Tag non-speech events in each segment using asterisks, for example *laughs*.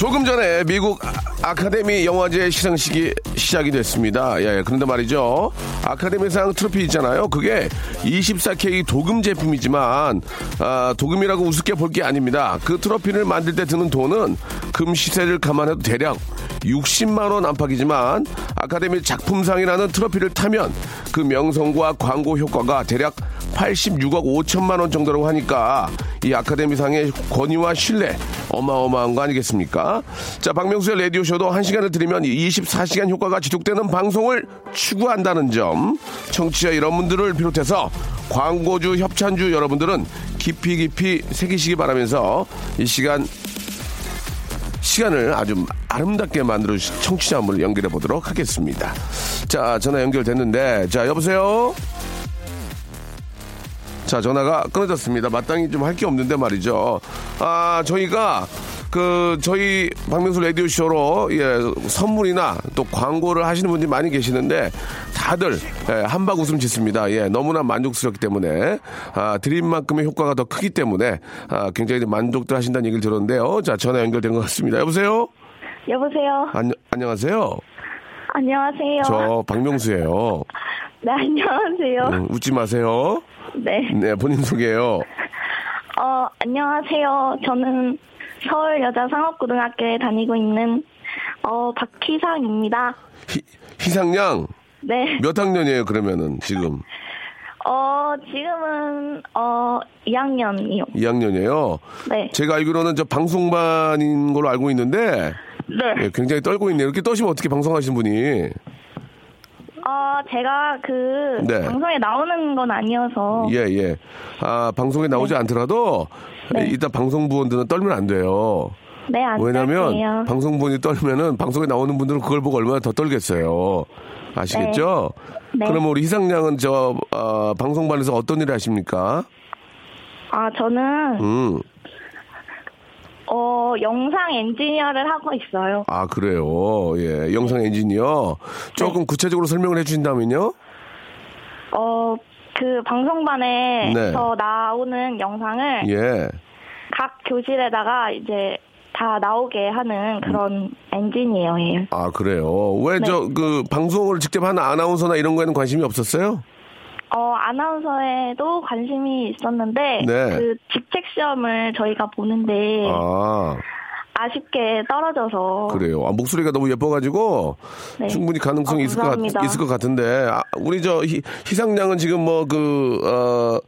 조금 전에 미국 아- 아카데미 영화제 시상식이 시작이 됐습니다. 예, 그런데 말이죠. 아카데미상 트로피 있잖아요. 그게 24K 도금 제품이지만 아, 도금이라고 우습게 볼 게 아닙니다. 그 트로피를 만들 때 드는 돈은 금 시세를 감안해도 대략 60만 원 안팎이지만 아카데미 작품상이라는 트로피를 타면 그 명성과 광고 효과가 대략 86억 5천만 원 정도라고 하니까 이 아카데미상의 권위와 신뢰 어마어마한 거 아니겠습니까? 자, 박명수의 라디오쇼도 1시간을 들으면 24시간 효과가 지속되는 방송을 추구한다는 점 청취자 여러분들을 비롯해서 광고주, 협찬주 여러분들은 깊이 깊이 새기시기 바라면서 이 시간 시간을 아주 아름답게 만들어 주신 청취자 한 분을 연결해 보도록 하겠습니다. 자, 전화 연결됐는데, 자, 여보세요? 자, 전화가 끊어졌습니다. 마땅히 좀 할 게 없는데 말이죠. 아, 저희가 그 저희 박명수 라디오 쇼로 예, 선물이나 또 광고를 하시는 분들이 많이 계시는데 다들 예, 한박 웃음 짓습니다. 예, 너무나 만족스럽기 때문에 아, 드린 만큼의 효과가 더 크기 때문에 아, 굉장히 만족들 하신다는 얘기를 들었는데요. 자, 전화 연결된 것 같습니다. 여보세요? 여보세요. 안녕, 안녕하세요. 안녕하세요. 저 박명수예요. 네, 안녕하세요. 음, 웃지 마세요. 네. 네, 본인 소개요. 어, 안녕하세요. 저는 서울 여자 상업고등학교에 다니고 있는 어, 박희상입니다. 희, 희상양 네. 몇 학년이에요? 그러면은 지금 어, 지금은 어, 2학년이요. 2학년이에요. 네. 제가 알기로는 저 방송반인 걸로 알고 있는데 네. 예, 굉장히 떨고 있네요. 이렇게 떠시면 어떻게 방송하시는 분이? 어, 제가 그 네. 방송에 나오는 건 아니어서 예, 예. 아, 방송에 나오지 않더라도 네. 일단 방송부원들은 떨면 안 돼요. 네, 안 왜냐면 떨게요. 방송부원이 떨면은 방송에 나오는 분들은 그걸 보고 얼마나 더 떨겠어요. 아시겠죠? 네. 그러면 우리 희상양은 저 어, 방송반에서 어떤 일을 하십니까? 아, 저는 음. 어, 영상 엔지니어를 하고 있어요. 아, 그래요. 예. 영상 엔지니어. 조금 구체적으로 설명을 해 주신다면요? 어, 그 방송반에서 네. 나오는 영상을 예. 각 교실에다가 이제 다 나오게 하는 그런 엔지니어예요. 아, 그래요. 왜 네. 저그 방송을 직접 하는 아나운서나 이런 거에는 관심이 없었어요? 어, 아나운서에도 관심이 있었는데 네. 그 직책 시험을 저희가 보는데 아, 아쉽게 떨어져서 그래요. 아, 목소리가 너무 예뻐가지고 네. 충분히 가능성이 어, 있을, 것 같, 감사합니다. 있을 것 같은데 아, 우리 저 희, 희상양은 지금 뭐그 어,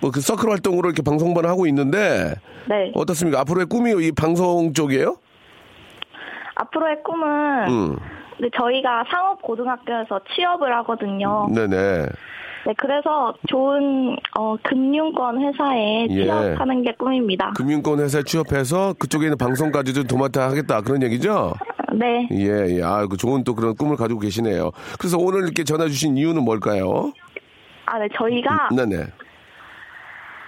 뭐그 서클 활동으로 이렇게 방송반을 하고 있는데 네. 어떻습니까? 앞으로의 꿈이 이 방송 쪽이에요? 앞으로의 꿈은 음, 근데 저희가 상업 고등학교에서 취업을 하거든요. 네네. 네, 그래서 좋은 어, 금융권 회사에 예. 취업하는 게 꿈입니다. 금융권 회사에 취업해서 그쪽에 있는 방송까지도 도맡아 하겠다 그런 얘기죠? 네. 예, 예. 아, 그 좋은 또 그런 꿈을 가지고 계시네요. 그래서 오늘 이렇게 전화 주신 이유는 뭘까요? 아, 네, 저희가 네 네.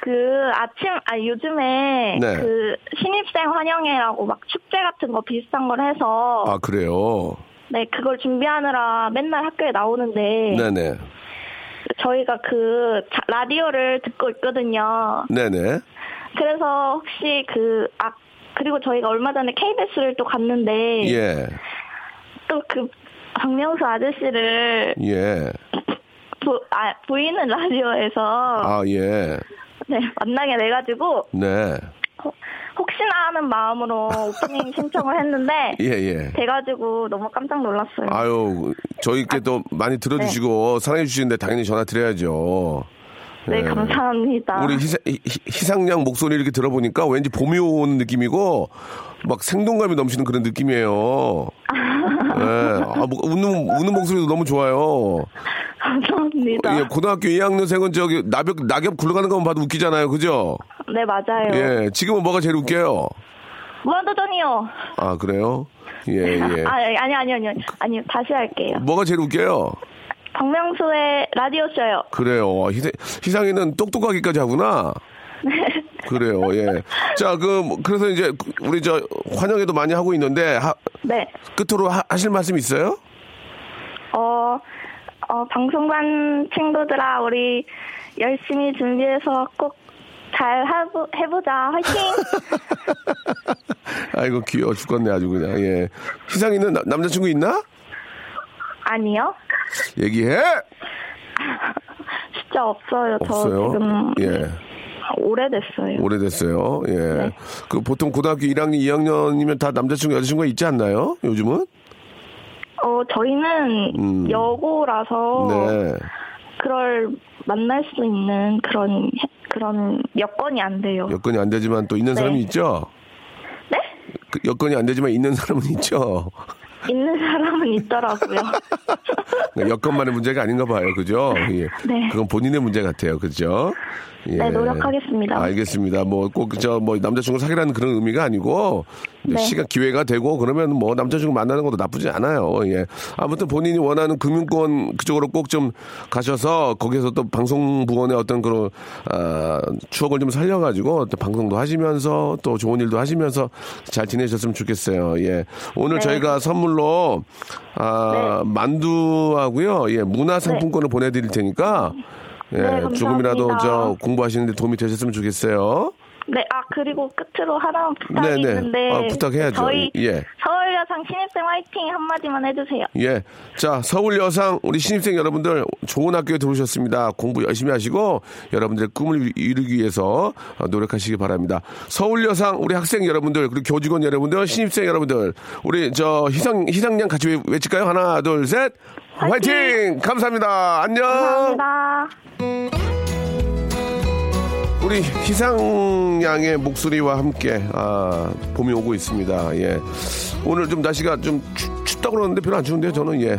그 아침 아 요즘에 네. 그 신입생 환영회라고 막 축제 같은 거 비슷한 걸 해서 아, 그래요? 네 그걸 준비하느라 맨날 학교에 나오는데 네네. 저희가 그 자- 라디오를 듣고 있거든요. 네네. 그래서 혹시 그 아 그리고 저희가 얼마 전에 KBS를 또 갔는데 예. 또 그 박명수 아저씨를 예. 보, 아, 보이는 라디오에서 아, 예. 네, 만나게 돼가지고 네. 호- 혹시나 하는 마음으로 오프닝 *laughs* 신청을 했는데 예, 예. 돼가지고 너무 깜짝 놀랐어요. 아유, 저희께 또 많이 들어주시고 사랑해 주시는데 당연히 전화 드려야죠. 네, 예. 감사합니다. 우리 희사, 희- 희상양 목소리 이렇게 들어보니까 왠지 봄이 오는 느낌이고 막 생동감이 넘치는 그런 느낌이에요. *laughs* 예. 아, 뭐, 웃는, 웃는 목소리도 너무 좋아요. 감사합니다. 예, 고등학교 2학년생은 저기 낙엽, 낙엽 굴러가는 것만 봐도 웃기잖아요. 그죠? 네, 맞아요. 예. 지금은 뭐가 제일 웃겨요? 무한도전이요. 아, 그래요? 예, *laughs* 예. 아, 아니, 아니, 아니, 아니, 아니, 다시 할게요. 뭐가 제일 웃겨요? 박명수의 라디오 쇼요. 그래요. 희상, 희상이는 똑똑하기까지 하구나. 그래요, 예. 자, 그, 뭐, 그래서 이제, 우리 저, 환영회도 많이 하고 있는데, 하, 네. 끝으로 하, 하실 말씀 있어요? 어, 어, 방송반 친구들아, 우리 열심히 준비해서 꼭잘 해보자. 화이팅! *laughs* 아이고, 귀여워 죽겠네, 아주 그냥, 예. 희상이는 나- 남자친구 있나? 아니요. 얘기해! *laughs* 진짜 없어요. 저 없어요? 지금 예. 오래됐어요. 오래됐어요. 예. 네. 그 보통 고등학교 1학년, 2학년이면 다 남자친구, 여자친구가 있지 않나요? 요즘은? 어, 저희는 음. 여고라서 네. 그럴 만날 수 있는 그런 그런 여건이 안 돼요. 여건이 안 되지만 또 있는 네. 사람이 있죠? 네? 그 여건이 안 되지만 있는 사람은 있죠? 있는 사람은 있더라고요. *laughs* 그러니까 여건만의 문제가 아닌가 봐요. 그죠? *laughs* 예. 네. 그건 본인의 문제 같아요. 그죠? 예. 네, 노력하겠습니다. 알겠습니다. 뭐 꼭 저 뭐 남자친구 사귀라는 그런 의미가 아니고 네. 시간 기회가 되고 그러면 뭐 남자친구 만나는 것도 나쁘지 않아요. 예. 아무튼 본인이 원하는 금융권 그쪽으로 꼭 좀 가셔서 거기서 또 방송부원의 어떤 그런 아, 추억을 좀 살려가지고 또 방송도 하시면서 또 좋은 일도 하시면서 잘 지내셨으면 좋겠어요. 예. 오늘 네. 저희가 선물로 아, 만두하고요. 예, 문화상품권을 보내드릴 테니까 예. 조금이라도 저 공부하시는데 도움이 되셨으면 좋겠어요. 네, 아 그리고 끝으로 하나 부탁이 네, 네. 있는데 아, 부탁해야죠. 저희 예. 서울 여상 신입생 화이팅 한마디만 해주세요. 예. 자, 서울 여상 우리 신입생 여러분들 좋은 학교에 들어오셨습니다. 공부 열심히 하시고 여러분들의 꿈을 이루기 위해서 어, 노력하시기 바랍니다. 서울 여상 우리 학생 여러분들 그리고 교직원 여러분들 신입생 여러분들 우리 저 희상 희상량 같이 외- 외칠까요? 하나, 둘, 셋. 화이팅! 화이팅! 감사합니다. 안녕. 감사합니다. 우리 희상 양의 목소리와 함께 아, 봄이 오고 있습니다. 예. 오늘 좀 날씨가 좀 추, 춥다고 그러는데 별로 안 추운데요. 저는 예.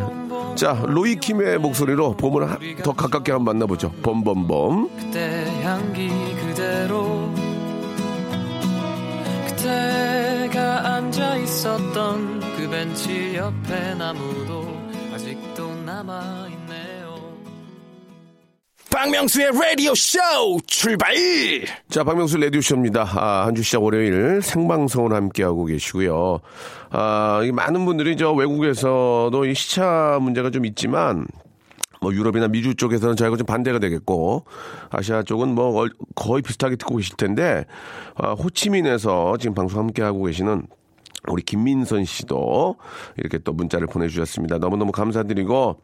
자, 로이 킴의 목소리로 봄을 하- 더 가깝게 한번 만나보죠. 봄봄봄. 그때 향기 그대로 그때가 앉아 있었던 그 벤치 옆에 나무도 아직도 남아 있네요. 박명수의 라디오 쇼 출발! 자, 박명수 레디오 쇼입니다. 아, 한 주 시작 월요일 생방송을 함께하고 계시고요. 아, 이 많은 분들이 저 외국에서도 이 시차 문제가 좀 있지만 뭐 유럽이나 미주 쪽에서는 저희가 좀 반대가 되겠고 아시아 쪽은 뭐 얼- 거의 비슷하게 듣고 계실 텐데 아, 호치민에서 지금 방송 함께 하고 계시는 우리 김민선 씨도 이렇게 또 문자를 보내주셨습니다. 너무너무 감사드리고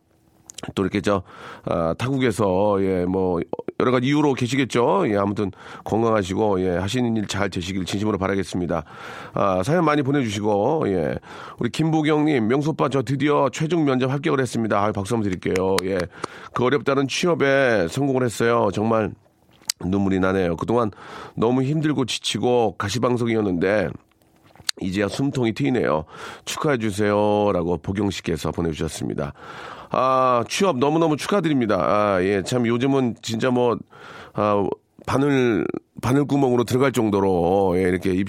또 이렇게 저 아, 타국에서 예 뭐 여러 가지 이유로 계시겠죠. 예 아무튼 건강하시고 예 하시는 일 잘 되시길 진심으로 바라겠습니다. 아 사연 많이 보내주시고 예 우리 김보경님 명소 오빠 저 드디어 최종 면접 합격을 했습니다. 아 박수 한번 드릴게요. 예그 어렵다는 취업에 성공을 했어요. 정말 눈물이 나네요. 그동안 너무 힘들고 지치고 가시방송이었는데 이제야 숨통이 트이네요. 축하해 주세요라고 보경 씨께서 보내주셨습니다. 아 취업 너무너무 축하드립니다. 아, 예, 참 요즘은 진짜 뭐 아, 바늘 바늘구멍으로 들어갈 정도로 예, 이렇게 입,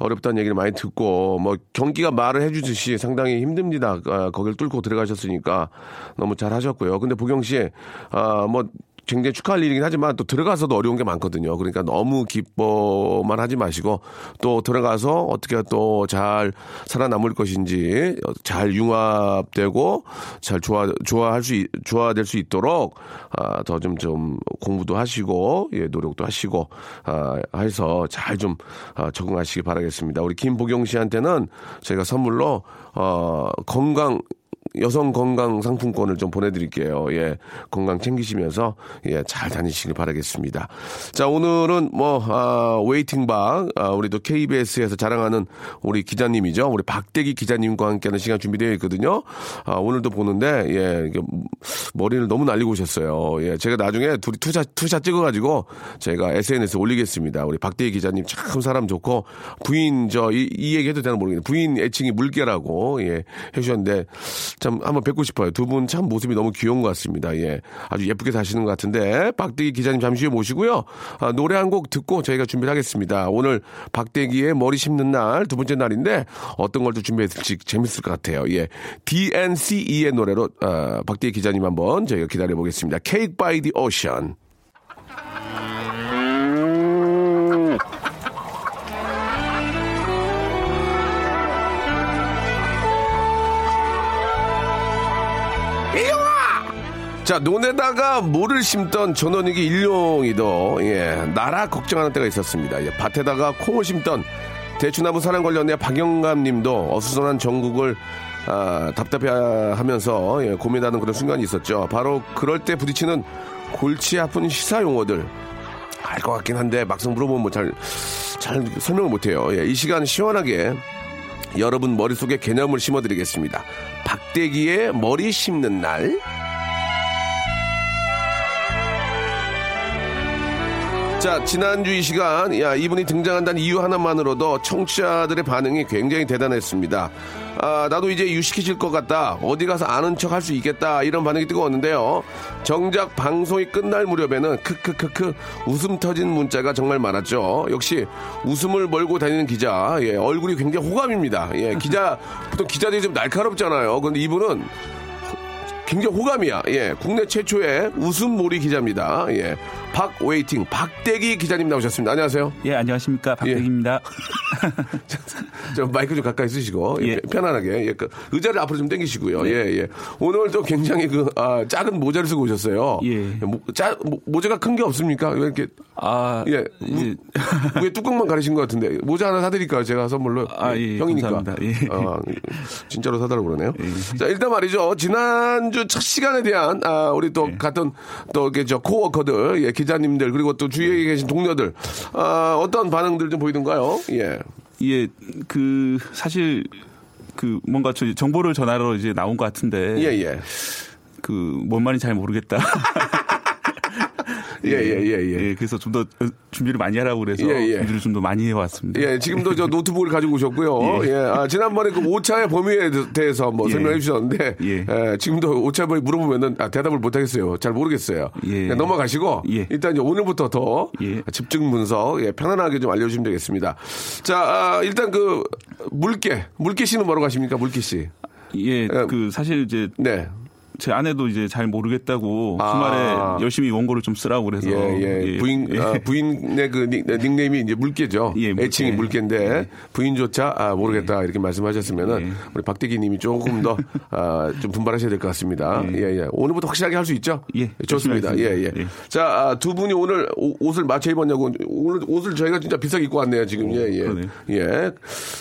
어렵다는 얘기를 많이 듣고 뭐 경기가 말을 해주듯이 상당히 힘듭니다. 아, 거길 뚫고 들어가셨으니까 너무 잘 하셨고요. 근데 보경 씨, 아 뭐 굉장히 축하할 일이긴 하지만 또 들어가서도 어려운 게 많거든요. 그러니까 너무 기뻐만 하지 마시고 또 들어가서 어떻게 또 잘 살아남을 것인지 잘 융합되고 잘 좋아 좋아할 수 있- 좋아될 수 있도록 아, 더 좀 좀 공부도 하시고 예 노력도 하시고 아, 해서 잘좀 아, 적응하시기 바라겠습니다. 우리 김보경 씨한테는 저희가 선물로 어, 건강 여성 건강 상품권을 좀 보내드릴게요. 예, 건강 챙기시면서 예, 잘 다니시길 바라겠습니다. 자, 오늘은 뭐 아, 웨이팅박 아, 우리 또 KBS에서 자랑하는 우리 기자님이죠. 우리 박대기 기자님과 함께하는 시간 준비되어 있거든요. 아, 오늘도 보는데 예, 머리를 너무 날리고 오셨어요. 예, 제가 나중에 둘이 two shot two shot 찍어가지고 제가 SNS에 올리겠습니다. 우리 박대기 기자님 참 사람 좋고 부인 저이 얘기해도 되나 모르겠는데 부인 애칭이 물개라고 예 해주셨는데 참 한번 뵙고 싶어요. 두 분 참 모습이 너무 귀여운 것 같습니다. 예, 아주 예쁘게 사시는 것 같은데 박대기 기자님 잠시 후에 모시고요. 아, 노래 한 곡 듣고 저희가 준비를 하겠습니다. 오늘 박대기의 머리 심는 날 두 번째 날인데 어떤 걸 또 준비했을지 재밌을 것 같아요. 예, DNCE의 노래로 아, 박대기 기자님 한번 저희가 기다려 보겠습니다. Cake by the Ocean. 자, 논에다가 모를 심던 전원이기 일용이도, 예, 나라 걱정하는 때가 있었습니다. 예, 밭에다가 콩을 심던 대추나무 사랑 관련해 박영감 님도 어수선한 전국을 아, 답답해 하면서 예, 고민하는 그런 순간이 있었죠. 바로 그럴 때 부딪히는 골치 아픈 시사 용어들. 알 것 같긴 한데 막상 물어보면 뭐 잘, 잘 설명을 못해요. 예, 이 시간 시원하게 여러분 머릿속에 개념을 심어드리겠습니다. 박대기의 머리 심는 날. 자, 지난주 이 시간, 야, 이분이 등장한다는 이유 하나만으로도 청취자들의 반응이 굉장히 대단했습니다. 아, 나도 이제 유식해질 것 같다. 어디 가서 아는 척 할 수 있겠다. 이런 반응이 뜨거웠는데요. 정작 방송이 끝날 무렵에는 크크크크 웃음 터진 문자가 정말 많았죠. 역시 웃음을 몰고 다니는 기자. 예, 얼굴이 굉장히 호감입니다. 예, 기자, 보통 기자들이 좀 날카롭잖아요. 근데 이분은 굉장히 호감이야. 예, 국내 최초의 웃음몰이 기자입니다. 예, 박웨이팅 박대기 기자님 나오셨습니다. 안녕하세요. 예, 안녕하십니까. 박대기입니다. *laughs* 저 마이크 좀 가까이 쓰시고 예, 예. 편안하게 예, 그 의자를 앞으로 좀 당기시고요. 예, 예. 오늘 또 굉장히 그 아, 작은 모자를 쓰고 오셨어요. 예. 모, 자, 모, 모자가 큰 게 없습니까? 왜 이렇게 아, 예, 예. 위에 뚜껑만 가리신 것 같은데 모자 하나 사드릴까요? 제가 선물로 아, 예, 형이니까. 감사합니다. 예. 아, 진짜로 사달라고 그러네요. 자, 일단 말이죠. 지난주 첫 시간에 대한 아, 우리 또 같은 또 이렇게 저 코워커들, 예, 기자님들 그리고 또 주위에 계신 동료들 아, 어떤 반응들 좀 보이던가요? 예. 예, 그 사실 그 뭔가 저 정보를 전하러 이제 나온 것 같은데 예, 예. 그 뭔 말인지 잘 모르겠다. *laughs* 예, 예, 예, 예. 그래서 좀 더 준비를 많이 하라고 그래서 예, 예. 준비를 좀 더 많이 해왔습니다. 예, 지금도 저 노트북을 가지고 오셨고요. *laughs* 예, 아, 지난번에 그 오차의 범위에 대해서 뭐 예. 설명해 주셨는데, 예. 예, 지금도 오차 범위 물어보면은 아, 대답을 못 하겠어요. 잘 모르겠어요. 예. 넘어가시고, 예. 일단 오늘부터 더 예. 집중 분석, 예, 편안하게 좀 알려주시면 되겠습니다. 자, 아, 일단 그 물개, 물개 씨는 뭐로 가십니까? 물개 씨. 예, 그 사실 이제 네. 제 아내도 이제 잘 모르겠다고 아. 주말에 열심히 원고를 좀 쓰라고 그래서 예, 예. 부인, 예. 아, 부인의 그 닉, 닉네임이 이제 물개죠. 예, 물개. 애칭이 물개인데 부인조차 아, 모르겠다 이렇게 말씀하셨으면은 예. 우리 박대기 님이 조금 더 *laughs* 아, 좀 분발하셔야 될 것 같습니다. 예, 예. 오늘부터 확실하게 할 수 있죠? 예, 좋습니다. 예, 열심히 예. 하겠습니다. 예. 자, 아, 두 분이 오늘 옷- 옷을 맞춰 입었냐고 오늘 옷을 저희가 진짜 비싸게 입고 왔네요, 지금. 예, 예. 예.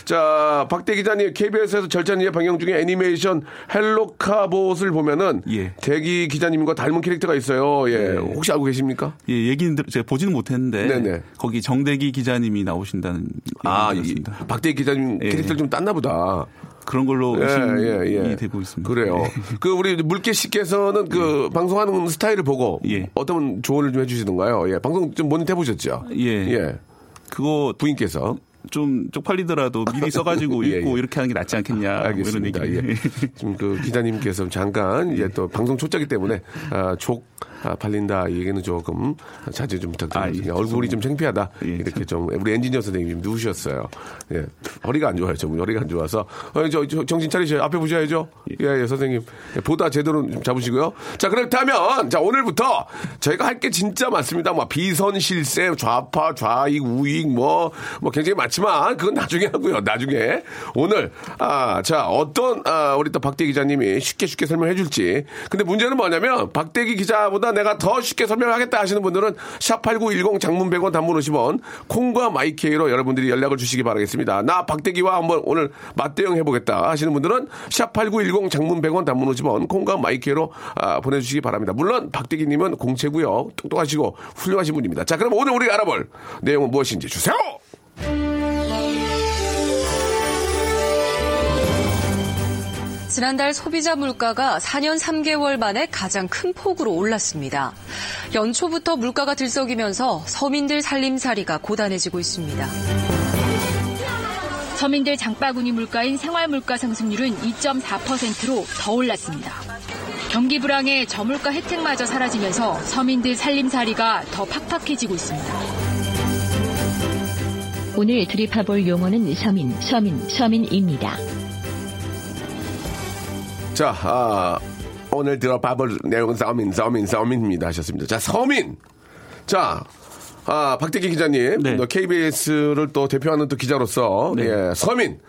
자, 박대 기자님 KBS에서 절찬리에 방영 중에 애니메이션 헬로카봇을 보면은 예. 대기 기자님과 닮은 캐릭터가 있어요. 예. 네. 혹시 알고 계십니까? 예, 얘기는 들- 제가 보지는 못했는데 네네. 거기 정대기 기자님이 나오신다는 아, 들었습니다. 박대 기자님 예. 캐릭터를 좀 땄나 보다. 그런 걸로 예, 의심이 예, 예. 되고 있습니다. 그래요. 네. *laughs* 그 우리 물개 씨께서는 그 방송하는 스타일을 보고 예. 어떤 조언을 좀 해주시던가요? 예, 방송 좀 모니터 해보셨죠? 예. 예. 그거 부인께서. 좀 쪽팔리더라도 미리 써가지고 *laughs* 예, 읽고 예. 이렇게 하는 게 낫지 않겠냐 뭐 이런 알겠습니다. 얘기. 예. 지금 그 기자님께서 잠깐 예, 또 방송 초짜기 때문에 아, 족 아, 팔린다 이 얘기는 조금 자제 좀 부탁드립니다. 아, 예. 얼굴이 좀 창피하다 예, 이렇게 좀 우리 엔지니어 선생님이 좀 누우셨어요. 예, 허리가 안 좋아요. 좀 허리가 안 좋아서 어, 저, 저 정신 차리셔요. 앞에 보셔야죠. 예, 예, 선생님 예, 보다 제대로 좀 잡으시고요. 자 그렇다면 자 오늘부터 저희가 할 게 진짜 많습니다. 뭐 비선 실세, 좌파, 좌익, 우익 뭐뭐 굉장히 많지만 그건 나중에 하고요. 나중에 오늘 아 자 어떤 아 우리 또 박대 기자님이 쉽게 쉽게 설명해 줄지. 근데 문제는 뭐냐면 박대기 기자보다 이거보다 내가 더 쉽게 설명하겠다 하시는 분들은 샵8910 장문 100원 단문 50원 콩과 마이케이로 여러분들이 연락을 주시기 바라겠습니다. 나 박대기와 한번 오늘 맞대응 해보겠다 하시는 분들은 샵8910 장문 100원 단문 50원 콩과 마이케이로 아, 보내주시기 바랍니다. 물론 박대기님은 공채고요. 똑똑하시고 훌륭하신 분입니다. 자 그럼 오늘 우리가 알아볼 내용은 무엇인지 주세요. 지난달 소비자 물가가 4년 3개월 만에 가장 큰 폭으로 올랐습니다. 연초부터 물가가 들썩이면서 서민들 살림살이가 고단해지고 있습니다. 서민들 장바구니 물가인 생활물가 상승률은 2.4%로 더 올랐습니다. 경기 불황에 저물가 혜택마저 사라지면서 서민들 살림살이가 더 팍팍해지고 있습니다. 오늘 드립해볼 용어는 서민, 서민, 서민입니다. 자, 아, 오늘 들어봐볼 내용은 서민, 서민, 서민입니다 하셨습니다. 자, 서민. 자, 아, 박대기 기자님, 네. 너 KBS를 또 대표하는 또 기자로서, 네. 예, 서민.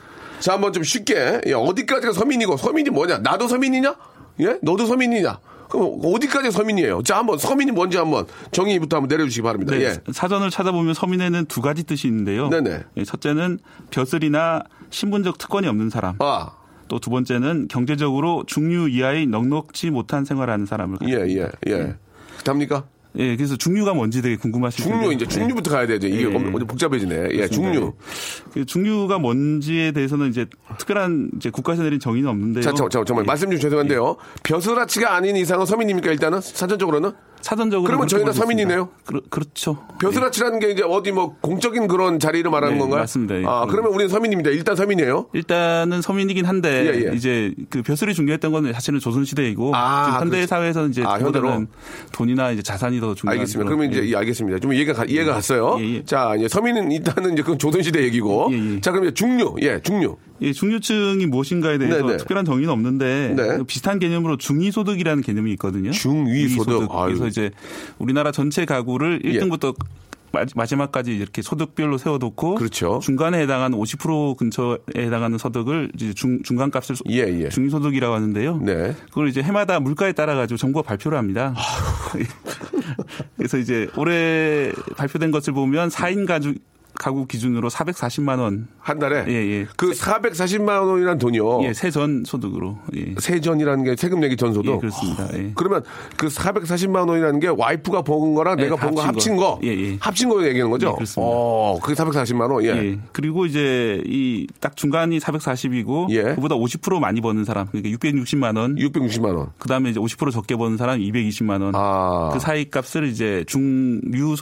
자, 한번 좀 쉽게, 예, 어디까지가 서민이고, 서민이 뭐냐? 나도 서민이냐? 예? 너도 서민이냐? 그럼 어디까지 서민이에요? 자, 한번 서민이 뭔지 한번 정의부터 한번 내려주시기 바랍니다. 네, 예. 사전을 찾아보면 서민에는 두 가지 뜻이 있는데요. 네네. 예, 첫째는 벼슬이나 신분적 특권이 없는 사람. 아, 또 두 번째는 경제적으로 중류 이하의 넉넉지 못한 생활하는 사람을 예, 가리킵니다. 예, 예. 답니까? 예, 그래서 중류가 뭔지 되게 궁금하실 텐데. 중류, 이제 중류부터 가야 되죠. 이게 예. 복잡해지네. 예, 중류. 그 중류가 뭔지에 대해서는 이제 특별한 이제 국가에서 내린 정의는 없는데요. 자, 저, 저, 정말 예. 말씀 좀 죄송한데요. 벼슬아치가 아닌 이상은 서민입니까, 일단은? 사전적으로는? 사전적으로 그러면 있습니다. 서민이네요? 그렇, 그렇죠. 벼슬아치라는 게 이제 어디 뭐 공적인 그런 자리를 말하는 네, 건가요? 맞습니다. 예. 아, 그러면 우리는 서민입니다. 일단 서민이에요. 일단은 서민이긴 한데 예, 예. 이제 그 벼슬이 중요했던 거는 사실은 조선 시대이고 아, 현대 그렇지. 사회에서는 이제 아, 현대로? 돈이나 이제 자산이 더 중요한 알겠습니다. 그런, 그러면 이제 예. 예, 알겠습니다. 좀 이해가 가- 이해가 갔어요. 예, 예. 자, 이제 서민은 일단은 이제 그건 조선 시대 얘기고. 예, 예. 자, 그럼 이제 중류. 예, 중류. 예, 중류층이 무엇인가에 대해서 네네. 특별한 정의는 없는데 네. 그 비슷한 개념으로 중위소득이라는 개념이 있거든요. 중위소득. 그래서 이제 우리나라 전체 가구를 1등부터 마지막까지 이렇게 소득별로 세워놓고 그렇죠. 중간에 해당하는 50% 근처에 해당하는 소득을 이제 중, 중간값을 소- 예, 예. 중위소득이라고 하는데요. 네. 그걸 이제 해마다 물가에 따라 가지고 정부가 발표를 합니다. *laughs* 그래서 이제 올해 발표된 것을 보면 4인 가족 가구 기준으로 440만 원. 한 달에. 예, 예. 그 440만 원이라는 돈이요. 예, 세전 소득으로. 예. 세전이라는 게 세금 내기 전 소득. 예, 그렇습니다. 예. 그러면 그 440만 원이라는 게 와이프가 번 거랑 예, 내가 번거 합친 합친 거. 거. 예, 예. 합친 거 얘기하는 거죠? 예, 그렇습니다. 어, 그게 440만 원. 예. 예. 그리고 이제 이 딱 중간이 440이고 예. 그보다 50% 많이 버는 사람 그러니까 660만 원. 660만 원. 그다음에 이제 50% 적게 버는 사람 220만 원. 아. 그 사이 값을 이제 중류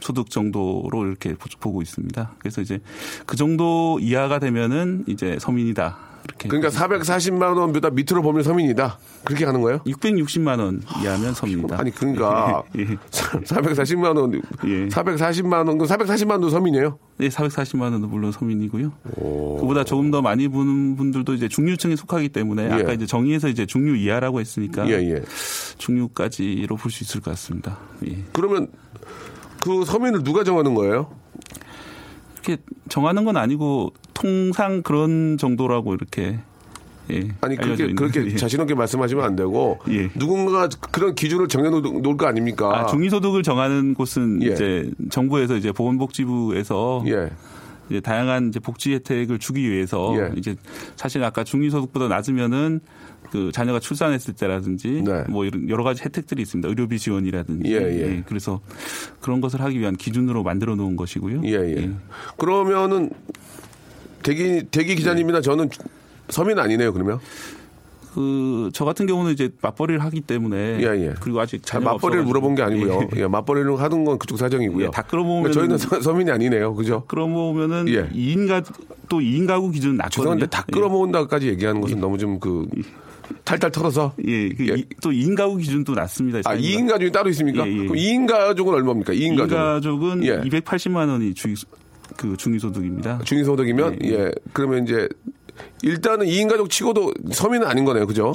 소득 정도로 이렇게 보- 보고 있습니다. 그래서 이제 그 정도 이하가 되면은 이제 서민이다. 이렇게. 그러니까 440만 원보다 밑으로 보면 서민이다. 그렇게 가는 거예요? 660만 원 이하면 서민이다. 아니 그러니까 *laughs* 예. 440만 원, 예. 440만 원, 그 440만 원도 서민이에요? 네, 440만 원도 물론 서민이고요. 그보다 조금 더 많이 부는 분들도 이제 중류층에 속하기 때문에 아까 이제 정의에서 이제 중류 이하라고 했으니까 예, 예. 중류까지로 볼 수 있을 것 같습니다. 예. 그러면 그 서민을 누가 정하는 거예요? 이렇게 정하는 건 아니고 통상 그런 정도라고 이렇게 예, 아니 그렇게 그렇게 *laughs* 예. 자신 있게 말씀하시면 안 되고 예. 누군가 그런 기준을 정해놓을 거 아닙니까? 아, 중위소득을 정하는 곳은 예. 이제 정부에서 이제 보건복지부에서 예. 이제 다양한 이제 복지 혜택을 주기 위해서 예. 이제 사실 아까 중위소득보다 낮으면은 그 자녀가 출산했을 때라든지 네. 뭐 이런 여러 가지 혜택들이 있습니다. 의료비 지원이라든지. 예, 예. 그래서 그런 것을 하기 위한 기준으로 만들어 놓은 것이고요. 예, 예. 그러면은 대기 대기 기자님이나 저는 서민 아니네요. 그러면 그 저 같은 경우는 이제 맞벌이를 하기 때문에 예, 예. 그리고 아직 자, 자녀가 맞벌이를. 물어본 게 아니고요. 예. 예, 맞벌이를 하는 건 그쪽 사정이고요. 예, 다 끌어모으면 그러니까 저희는 서, 서민이 아니네요. 그죠? 끌어모으면은 예. 2인 가또 2인 가구 기준은 낮거든요. 죄송한데 다 끌어모은다까지 얘기하는 것은 너무 좀그 탈탈 털어서 예, 그 예. 이- 또 2인 가구 기준도 낮습니다. 아, 2인 가족이 따로 있습니까? 예, 예. 그럼 2인 가족은 얼마입니까? 2인 2인 가족. 가족은 예. 280만 원이 주, 그 중위소득입니다. 중위소득이면 예, 예, 예. 그러면 이제 일단은 2인 가족 치고도 서민은 아닌 거네요. 그죠?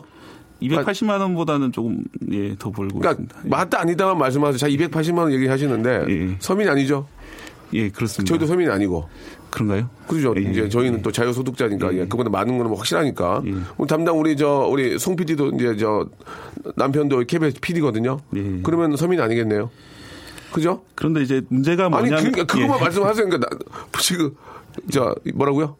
280만 원보다는 조금 예, 더 벌고 그러니까 있습니다. 맞다 아니다만 말씀하세요. 자, 280만 원 얘기하시는데 예. 서민이 아니죠? 예, 그렇습니다. 저희도 서민이 아니고. 그런가요? 그렇죠. 예, 이제 예. 저희는 또 자유소득자니까 예, 그보다 많은 거는 뭐 확실하니까. 예. 우리 담당 우리 저 우리 송 PD도 이제 저 남편도 KBS PD거든요. 예. 그러면 서민 아니겠네요. 그죠? 그런데 이제 문제가 아니 뭐냐면 그러니까 그것만 예. 말씀하세요. 그러니까 나, 지금 저 뭐라고요?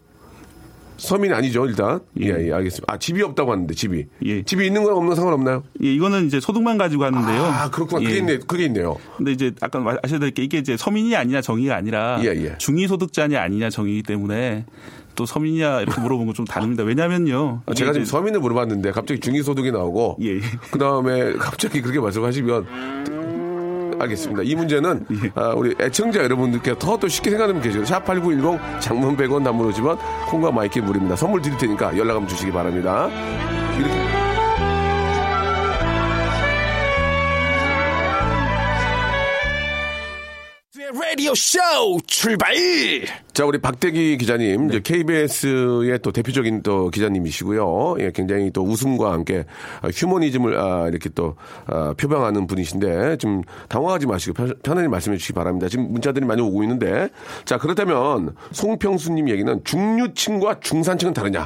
서민 아니죠 일단. 예, 예, 알겠습니다. 아 집이 없다고 하는데 집이. 예. 집이 있는 건 없는 건 상관없나요? 예, 이거는 이제 소득만 가지고 하는데요. 아 그렇구나. 그게 예. 있네. 그게 있네요. 근데 이제 아까 말- 아셔야 될 게 이게 이제 서민이 아니냐 정의가 아니라 예, 예. 중위 소득자냐 아니냐 정의이기 때문에 또 서민이냐 이렇게 물어본 건 좀 다릅니다. 왜냐면요. 아, 제가 지금 서민을 물어봤는데 갑자기 중위소득이 나오고 예, 예. 그 다음에 갑자기 그렇게 말씀하시면 알겠습니다. 이 문제는 예. 아, 우리 애청자 여러분들께 더 또 쉽게 생각하면 계시죠. 샵8910 장문 100원 단문 50원 콩과 마이크 무료입니다. 선물 드릴 테니까 연락 한번 주시기 바랍니다. 이렇게 라디오 쇼 출발! 자, 우리 박대기 기자님, 이제 KBS의 또 대표적인 또 기자님이시고요. 예, 굉장히 또 웃음과 함께 아, 휴머니즘을 아, 이렇게 또 아, 표방하는 분이신데 좀 당황하지 마시고 편, 편안히 말씀해 주시기 바랍니다. 지금 문자들이 많이 오고 있는데 자, 그렇다면 송평수님 얘기는 중류층과 중산층은 다르냐?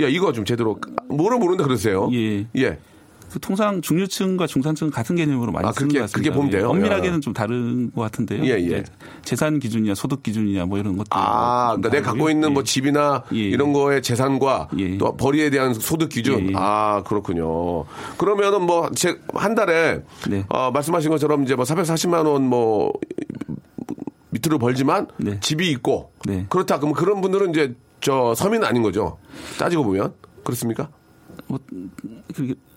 야, 이거 좀 제대로 모르 모르는데 그러세요. 예. 예. 그 통상 중류층과 중산층은 같은 개념으로 많이 아, 쓰는 그렇게- 것 같습니다. 그렇게 보면 돼요? 예, 엄밀하게는 야. 좀 다른 것 같은데요. 예, 예. 재산 기준이냐 소득 기준이냐 뭐 이런 것들. 아, 그러니까 내가 갖고 있는 뭐 집이나 예. 이런 거의 재산과 예. 또 벌이에 대한 소득 기준. 예, 예. 아, 그렇군요. 그러면은 뭐, 제, 한 달에, 네. 어, 말씀하신 것처럼 이제 뭐 440만 원 뭐, 밑으로 벌지만 네. 집이 있고. 네. 그렇다. 그러면 그런 분들은 이제 저 서민 아닌 거죠. 따지고 보면. 그렇습니까? 그게 저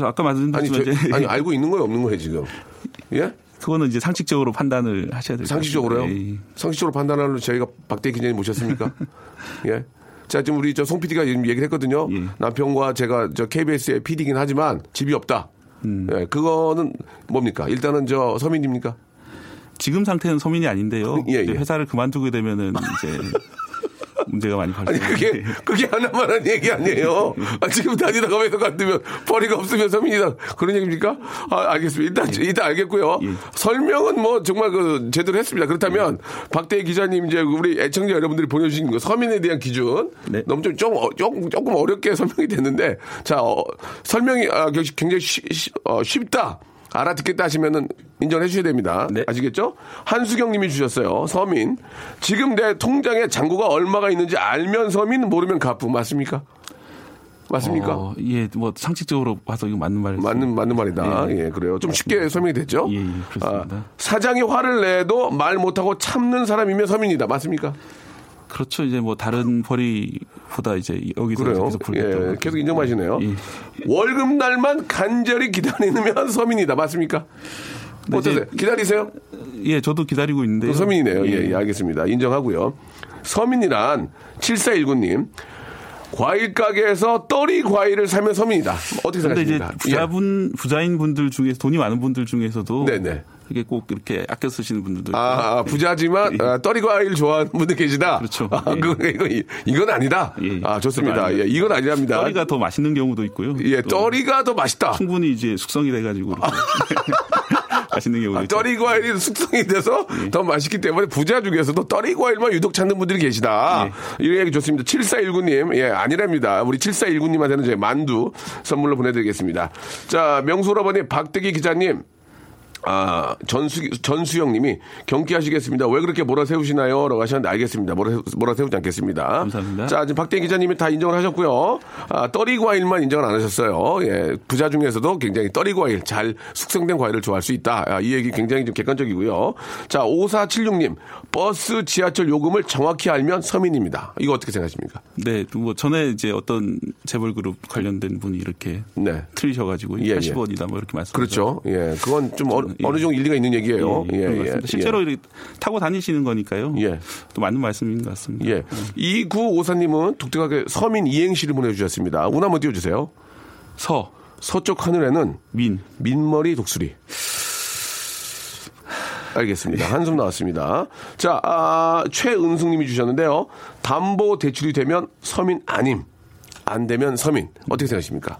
아까 아니, 말씀드렸지만 저, 이제 아니, 알고 있는 거예요, 없는 거예요, 지금? 예? 그거는 이제 상식적으로 판단을 하셔야 될것 상식적으로요? 예, 예. 상식적으로 판단하려 저희가 박대 기자님 모셨습니까? *laughs* 예. 자, 지금 우리 저 송 PD가 지금 얘기를 했거든요. 예. 남편과 제가 저 KBS의 PD긴 하지만 집이 없다. 음. 예, 그거는 뭡니까? 일단은 저 서민입니까? 지금 상태는 서민이 아닌데요. 예, 예. 회사를 그만두게 되면은 이제 *laughs* 문제가 많이 아니, 발생. 그게, 그게 하나만 한 얘기 아니에요. 아, 지금 다니다가 회사 갔으면 벌이가 없으면 서민이다. 그런 얘기입니까? 아, 알겠습니다. 일단, 일단 알겠고요. 예. 설명은 뭐 정말 그 제대로 했습니다. 그렇다면 박대희 기자님 이제 우리 애청자 여러분들이 보내주신 거 서민에 대한 기준 네. 너무 좀, 좀 어- 조금, 조금 어렵게 *laughs* 설명이 됐는데 자, 어, 설명이 아, 굉장히 쉬- 쉬- 어, 쉽다. 알아듣겠다 하시면은 인정해 주셔야 됩니다. 네. 아시겠죠? 한수경 님이 주셨어요. 서민. 지금 내 통장에 잔고가 얼마가 있는지 알면 서민, 모르면 가부. 맞습니까? 맞습니까? 어, 예, 뭐 상식적으로 봐서 이거 맞는 말. 맞는, 맞는 말이다. 예. 예, 그래요. 좀 쉽게 설명이 됐죠? 예, 예, 그렇습니다. 아, 사장이 화를 내도 말 못하고 참는 사람이면 서민이다. 맞습니까? 그렇죠. 이제 뭐 다른 벌이 보다 이제 여기서 그래요. 계속 불겠죠. 예, 계속 인정하시네요. 예. 월급 날만 간절히 기다리면 *laughs* 서민이다. 맞습니까? 네, 어떠세요? 기다리세요? 예, 저도 기다리고 있는데. 또 서민이네요. 예, 예, 알겠습니다. 인정하고요. 서민이란 7419님. 과일 가게에서 떨이 과일을 사면 서민이다. 어떻게 근데 이제 생각하십니까? 부자분 부자인 분들 중에서 돈이 많은 분들 중에서도 네네. 이게 꼭 이렇게 아껴 쓰시는 분들도 아, 아, 부자지만 아, 떨이 과일 좋아하는 분들 계시다. 그렇죠. 아, 예. 그거 이거 이건 아니다. 예. 아, 좋습니다. 그건 예. 이건 아니랍니다. 떨이가 더 맛있는 경우도 있고요. 예, 또 떨이가 더 맛있다. 충분히 이제 숙성이 돼가지고 *laughs* 맛있는 경우도 아, 있죠. 떨이 과일이 숙성이 돼서 더 맛있기 때문에 부자 중에서도 떨이 과일만 유독 찾는 분들이 계시다. 이런 얘기 좋습니다. 7419님, 예, 아니랍니다. 우리 7419님한테는 저희 만두 선물로 보내드리겠습니다. 자, 명수라버니 박대기 기자님. 아, 전수, 전수영 님이 경기하시겠습니다. 왜 그렇게 몰아 세우시나요? 라고 하셨는데 알겠습니다. 몰아, 몰아 세우지 않겠습니다. 감사합니다. 자, 지금 박대 기자님이 다 인정을 하셨고요. 아, 떨이 과일만 인정을 안 하셨어요. 예, 부자 중에서도 굉장히 떨이 과일, 잘 숙성된 과일을 좋아할 수 있다. 아, 이 얘기 굉장히 좀 객관적이고요. 자, 5476님, 버스, 지하철 요금을 정확히 알면 서민입니다. 이거 어떻게 생각하십니까? 네, 뭐 전에 이제 어떤 재벌 그룹 관련된 분이 이렇게 네. 틀리셔가지고 예, 예. 80원이다 뭐 이렇게 말씀. 그렇죠. 예, 그건 좀 어느, 예. 어느 정도 일리가 있는 얘기예요. 예, 예, 예. 예. 실제로 타고 다니시는 거니까요. 예. 또 맞는 말씀인 것 같습니다. 예. 2954님은 독특하게 서민 이행시를 보내주셨습니다. 운 한번 띄워주세요. 서, 서쪽 하늘에는 민, 민머리 독수리. 알겠습니다. 한숨 나왔습니다. 자, 아, 최은숙님이 주셨는데요. 담보 대출이 되면 서민 아님. 안 되면 서민. 어떻게 생각하십니까?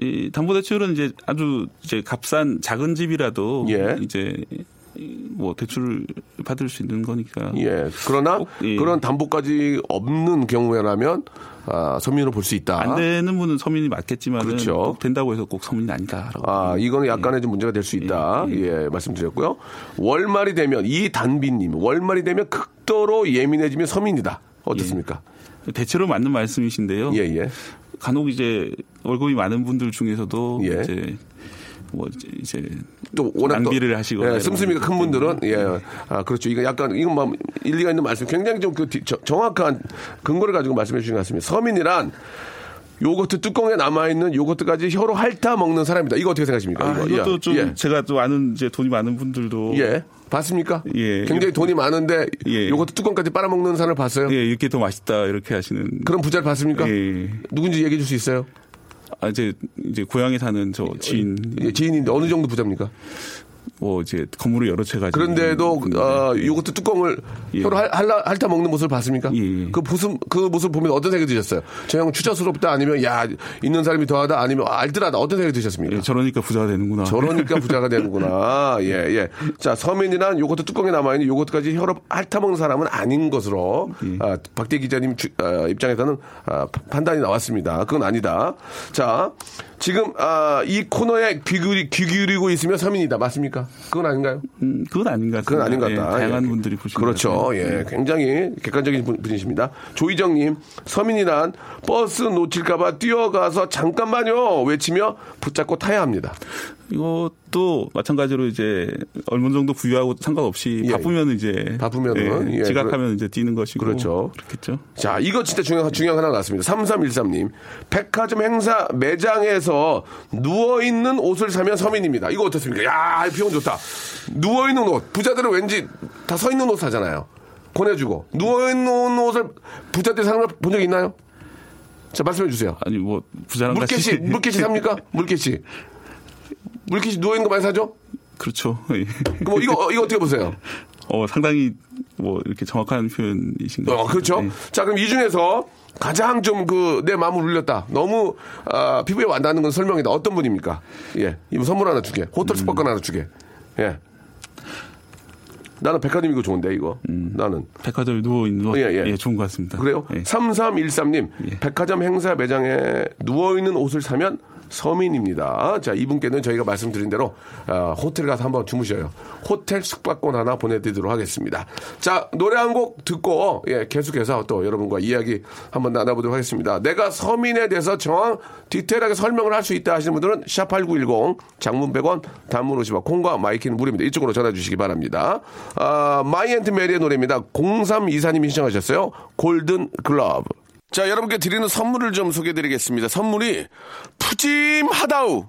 이 담보대출은 이제 아주 이제 값싼 작은 집이라도 예. 이제 뭐 대출을 받을 수 있는 거니까. 예. 그러나 꼭, 예. 그런 담보까지 없는 경우에라면 아, 서민으로 볼 수 있다. 안 되는 분은 서민이 맞겠지만 그렇죠. 꼭 된다고 해서 꼭 서민이 아니다라고. 아, 이거는 약간의 좀 문제가 될 수 있다. 예, 말씀드렸고요. 월말이 되면 이 단비님 월말이 되면 극도로 예민해지면 서민이다. 어떻습니까? 대체로 맞는 말씀이신데요. 예, 예. 간혹 이제 월급이 많은 분들 중에서도 예. 이제 뭐 이제 또 워낙 또, 낭비를 하시거나 예, 씀씀이가 큰 분들은 예, 아 그렇죠. 이거 약간 이건 뭐 일리가 있는 말씀. 굉장히 좀 그 정확한 근거를 가지고 말씀해 주신 것 같습니다. 서민이란 요거트 뚜껑에 남아 있는 요거트까지 혀로 핥아 먹는 사람이다. 이거 어떻게 생각하십니까? 아, 이거? 이것도 예, 좀 예. 제가 또 아는 이제 돈이 많은 분들도 예. 봤습니까? 예. 굉장히 돈이 많은데 예. 요거트 뚜껑까지 빨아먹는 사람을 봤어요? 예, 이렇게 더 맛있다 이렇게 하시는 그런 부자를 봤습니까? 예. 누군지 얘기해 줄 수 있어요? 아 이제 이제 고향에 사는 저 지인 예, 지인인데 어느 정도 부자입니까? 뭐 이제 건물을 여러 채 가지고 그런데도 어, 요거트 뚜껑을 예. 혀로 핥- 핥아, 핥아 먹는 모습을 봤습니까? 예. 그 모습 그 모습 보면 어떤 생각이 드셨어요? 저 형 추천스럽다 아니면 야 있는 사람이 더하다 아니면 아, 알뜰하다 어떤 생각이 드셨습니까? 예, 저러니까 부자가 되는구나. 저러니까 *laughs* 부자가 되는구나. 예, 예. 자, 서민이란 요거트 뚜껑에 남아 있는 요거트까지 혀로 핥아 먹는 사람은 아닌 것으로, 예. 아, 박대 기자님 주- 아, 입장에서는 아, 파- 판단이 나왔습니다. 그건 아니다. 자, 지금, 아, 이 코너에 귀, 기울이, 귀 기울이고 있으면 서민이다. 맞습니까? 그건 아닌가요? 음, 그건 아닌 것 같습니다. 그건 아닌 것 예, 같다. 다양한 예. 분들이 보시는 그렇죠. 예. 굉장히 객관적인 분- 분이십니다. 조희정님, 서민이란 버스 놓칠까봐 뛰어가서 잠깐만요! 외치며 붙잡고 타야 합니다. 이것도 마찬가지로 이제 얼마 정도 부유하고 상관없이 예. 바쁘면 이제 바쁘면은, 예, 예, 지각하면 이제 뛰는 것이고 그렇죠. 그렇겠죠. 자, 이거 진짜 중요한, 중요한 하나 나왔습니다. 3313님. 백화점 행사 매장에서 누워 있는 옷을 사면 서민입니다. 이거 어떻습니까? 야, 이 표현 좋다. 누워 있는 옷. 부자들은 왠지 다 서 있는 옷 사잖아요. 보내주고. 누워 있는 옷을 부자들이 사는 걸 본 적 있나요? 자, 말씀해 주세요. 아니 뭐 부자랑 물개시, 같이 물개시 삽니까? *laughs* 물개시. 물개시 누워있는 거 많이 사죠? 그렇죠. *laughs* 예. 그럼 이거, 이거 어떻게 보세요? 어 상당히 뭐 이렇게 정확한 표현이신 것 어, 같아요. 그렇죠. 예. 자, 그럼 이 중에서 가장 좀 그 내 마음을 울렸다. 너무 아, 피부에 와닿는 건 설명이다. 어떤 분입니까? 예, 이거 선물 하나 주게. 호텔 숙박권 하나 주게. 예. 나는 백화점 이거 좋은데 이거. 나는 백화점에 누워 있는 옷 예, 예, 예. 좋은 것 같습니다. 그래요. 예. 3313님 예. 백화점 행사 매장에 누워 있는 옷을 사면 서민입니다. 자, 이분께는 저희가 말씀드린 대로 아, 호텔 가서 한번 주무셔요. 호텔 숙박권 하나 보내드리도록 하겠습니다. 자, 노래 한 곡 듣고 예, 계속해서 또 여러분과 이야기 한번 나눠보도록 하겠습니다. 내가 서민에 대해서 정확 디테일하게 설명을 할 수 있다 하시는 분들은 샵8910 장문 100원 단문 50원 콩과 마이키는 무료입니다. 이쪽으로 전화 주시기 바랍니다. 아, 마이앤트 메리의 노래입니다. 0324님이 신청하셨어요. 골든 글러브. 자, 여러분께 드리는 선물을 좀 소개해 드리겠습니다. 선물이 푸짐하다우.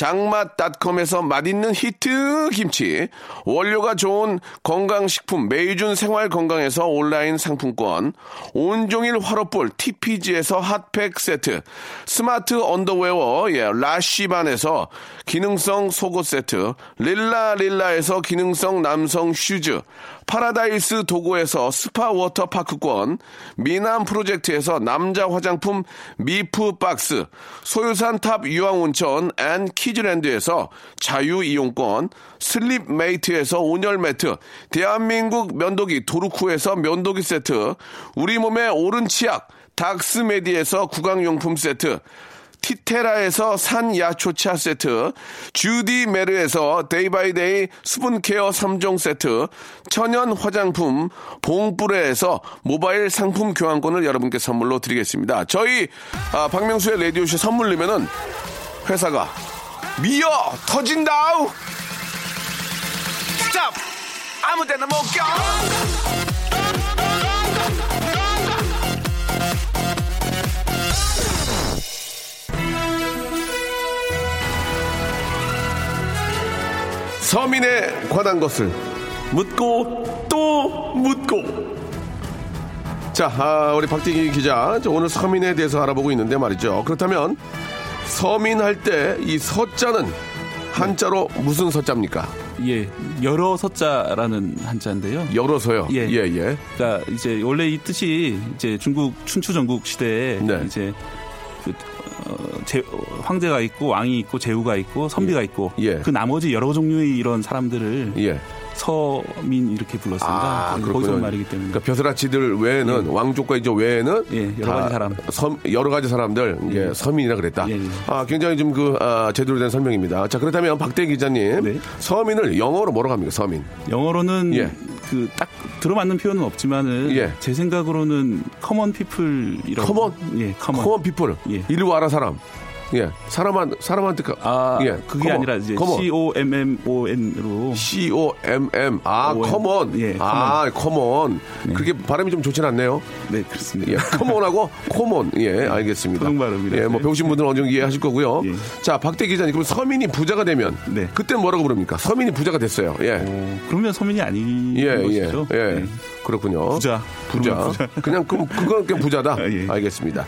장맛닷컴에서 맛있는 히트 김치, 원료가 좋은 건강식품 메이준 생활건강에서 온라인 상품권, 온종일 화로볼 TPG에서 핫팩 세트, 스마트 언더웨어 예, 라쉬반에서 기능성 속옷 세트, 릴라 릴라에서 기능성 남성 슈즈, 파라다이스 도고에서 스파 워터파크권, 미남 프로젝트에서 남자 화장품 미프 박스, 소요산 탑 유황 온천 and 키즈랜드에서 자유이용권, 슬립 메이트에서 온열 매트, 대한민국 면도기 도루코에서 면도기 세트, 우리 몸의 오른 치약, 닥스메디에서 구강용품 세트, 티테라에서 산야초차 세트, 주디 메르에서 데이바이데이 수분케어 3종 세트, 천연 화장품 봉뿌레에서 모바일 상품 교환권을 여러분께 선물로 드리겠습니다. 저희 아, 박명수의 라디오쇼 선물리면은 회사가 미어 터진다우 스탑 아무 데나 못 껴. 서민에 관한 것을 묻고 또 묻고 자, 아, 우리 박대기 기자, 저 오늘 서민에 대해서 알아보고 있는데 말이죠. 그렇다면 서민 할 때 이 서자는 한자로 무슨 서자입니까? 예, 여러 서자라는 한자인데요. 열어서요. 예. 예, 예. 그러니까 이제 원래 이 뜻이 이제 중국 춘추 전국 시대에 네. 이제 그 어, 제, 황제가 있고 왕이 있고 제후가 있고 선비가 있고 예. 그 나머지 여러 종류의 이런 사람들을 예. 서민 이렇게 불렀습니다. 아, 거기서. 말이기 때문에. 그러니까 벼슬아치들 외에는 왕족과 이제 외에는 예, 여러 다 가지 사람. 섬, 여러 가지 사람들 이게 서민이라 그랬다. 예, 예. 아 굉장히 좀그 아, 제대로 된 설명입니다. 자 그렇다면 박대 기자님 네. 서민을 영어로 뭐라고 합니까? 서민. 영어로는 예. 그딱 들어맞는 표현은 없지만은 예. 제 생각으로는 common people이라고. Common? 예, common. Common people. 예. 이리 와라 사람. 예. 사람한 사람한테 가- 아, 예. 그게 come on. 아니라 이제 common. C O M M O N으로 C O M M 아. Common. 예, 아 common. 네. 그렇게 발음이 좀 좋진 않네요. 네, 그렇습니다. 예, 커먼하고 코먼. *laughs* 예, 알겠습니다. 토종 발음이라서. 예, 뭐 배우신 분들은 어느 정도 이해하실 거고요. 예. 자, 박대 기자님, 그럼 서민이 부자가 되면 네. 그때 뭐라고 부릅니까? 서민이 부자가 됐어요. 예. 어, 그러면 서민이 아닌 예, 예, 것이죠. 예. 네. 그렇군요. 부자. 부자. 부자. 그냥 그, 그건 그냥 부자다. 예. 알겠습니다.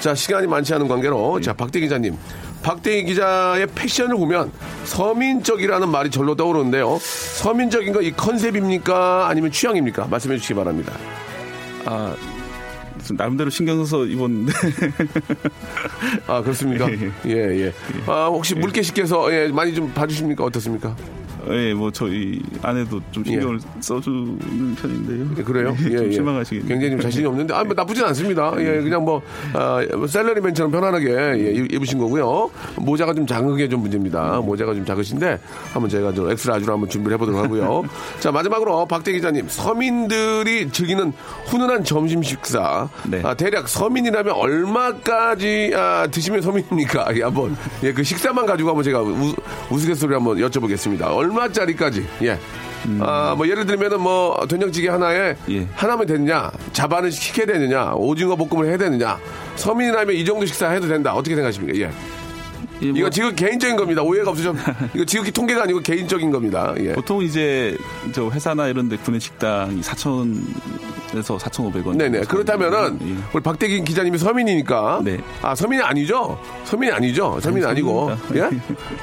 자, 시간이 많지 않은 관계로 자, 박대 기자님. 박대 기자의 패션을 보면 서민적이라는 말이 절로 떠오르는데요. 서민적인 거 이 컨셉입니까? 아니면 취향입니까? 말씀해 주시기 바랍니다. 아, 나름대로 신경 써서 입었는데. 아, 그렇습니까? *laughs* 예, 예, 예. 아, 혹시 물개 씨께서 예, 많이 좀 봐주십니까? 어떻습니까? 예, 뭐 저희 아내도 좀 신경을 써주는 편인데요. 예, 그래요? 좀 예, 예. 실망하시겠네요. 굉장히 좀 자신이 없는데, 아, 뭐 나쁘진 않습니다. 예, 그냥 뭐, 아, 셀러리맨처럼 편안하게 예, 입- 입으신 거고요. 모자가 좀 작은 게 좀 문제입니다. 모자가 좀 작으신데, 한번 제가 좀 엑스라 아주로 한번 준비를 해보도록 하고요. *laughs* 자, 마지막으로 박대 기자님, 서민들이 즐기는 훈훈한 점심 식사. 네. 아, 대략 서민이라면 얼마까지 아, 드시면 서민입니까? *laughs* 예, 한번, 예, 그 식사만 가지고 한번 제가 우, 우스갯소리 한번 여쭤보겠습니다. 얼마 짜리까지? 예. 아, 뭐 예를 들면은 뭐 된장찌개 하나에 예. 하나면 되느냐, 자반을 시켜야 되느냐, 오징어 볶음을 해야 되느냐, 서민이라면 이 정도 식사 해도 된다. 어떻게 생각하십니까? 예. 예, 뭐 이거 지금 개인적인 겁니다. 오해가 없으시면 이거 지극히 통계가 아니고 개인적인 겁니다. 예. 보통 이제 저 회사나 이런 데 구내 식당이 4,000에서 4,500원. 네네. 그렇다면은 예. 우리 박대긴 기자님이 서민이니까 네. 아 서민이 아니죠? 서민이 아니죠? 서민이 아니, 아니고 예?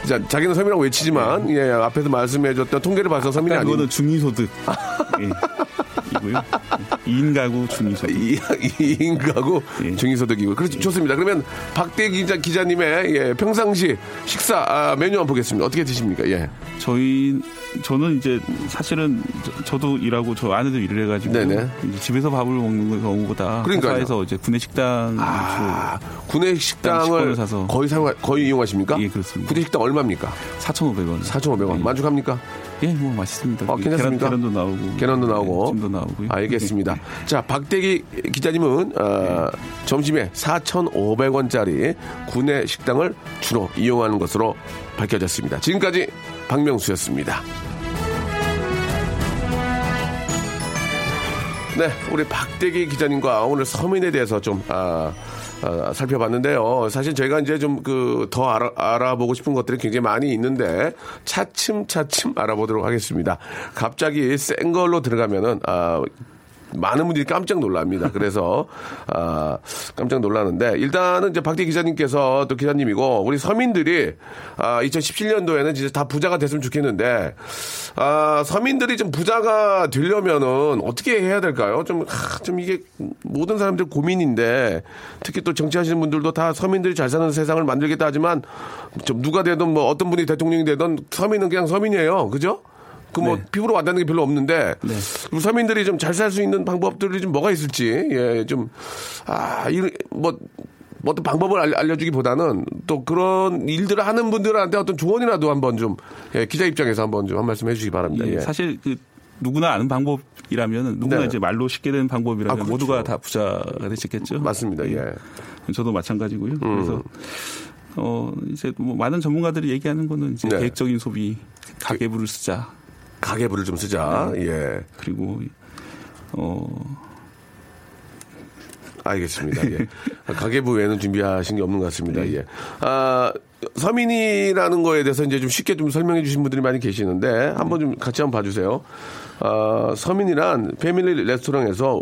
자 자기는 서민이라고 외치지만 예 앞에서 말씀해줬던 통계를 봐서 서민이 아까 아니. 그거는 중위소득. *laughs* 예. 이고요. 2인 가구 중위소득. 이, 이인 가구 예. 중위소득이고 그렇지 좋습니다. 그러면 박대 기자 기자님의 예, 평상시 식사 아, 메뉴 한번 보겠습니다. 어떻게 드십니까? 예. 저희 저는 이제 사실은 저, 도 일하고 저 아내도 일을 해가지고 집에서 밥을 먹는 경우보다 그러니까요. 회사에서 이제 구내 식당 아, 구내 식당을 식권을 사서. 거의 사용 거의 이용하십니까? 예, 그렇습니다. 구내 식당 얼마입니까? 4,500원. 4,500원. 예. 만족합니까? 예, 뭐 맛있습니다. 어, 괜찮습니까? 계란, 도 나오고, 계란도 나오고. 예, 찜도 나오고요. 알겠습니다. 자, 박대기 기자님은 어, 점심에 4,500원짜리 구내 식당을 주로 이용하는 것으로 밝혀졌습니다. 지금까지 박명수였습니다. 네, 우리 박대기 기자님과 오늘 서민에 대해서 좀 아, 아, 살펴봤는데요. 사실 저희가 이제 좀 그 더 알아, 알아보고 싶은 것들이 굉장히 많이 있는데 차츰차츰 알아보도록 하겠습니다. 갑자기 센 걸로 들어가면은 아, 많은 분들이 깜짝 놀랍니다. 그래서 아, 깜짝 놀라는데 일단은 이제 박대 기자님께서 또 기자님이고 우리 서민들이 아, 2017년도에는 진짜 다 부자가 됐으면 좋겠는데 아, 서민들이 좀 부자가 되려면은 어떻게 해야 될까요? 좀, 아, 좀 이게 모든 사람들 고민인데 특히 또 정치하시는 분들도 다 서민들이 잘 사는 세상을 만들겠다 하지만 좀 누가 되든 뭐 어떤 분이 대통령이 되든 서민은 그냥 서민이에요. 그죠? 그뭐 네. 피부로 와닿는 게 별로 없는데 네. 우리 서민들이 좀 잘 살 수 있는 방법들이 좀 뭐가 있을지 예좀아이뭐 뭐 어떤 방법을 알- 알려주기보다는 또 그런 일들을 하는 분들한테 어떤 조언이라도 한번 좀 예, 기자 입장에서 한번 좀 한 말씀 해주시기 바랍니다. 예, 예. 사실 그 누구나 아는 방법이라면 누구나 네. 이제 말로 쉽게 되는 방법이라면 아, 그렇죠. 모두가 다 부자가 되시겠죠. 맞습니다. 예. 저도 마찬가지고요. 음. 그래서 어 이제 뭐 많은 전문가들이 얘기하는 거는 이제 네. 계획적인 소비, 가계부를 쓰자. 가계부를 좀 쓰자. 네. 예. 그리고 어 알겠습니다. 예. *laughs* 가계부 외에는 준비하신 게 없는 것 같습니다. 예. 아, 서민이라는 거에 대해서 이제 좀 쉽게 좀 설명해 주신 분들이 많이 계시는데 한번 좀 같이 한번 봐주세요. 아, 서민이란 패밀리 레스토랑에서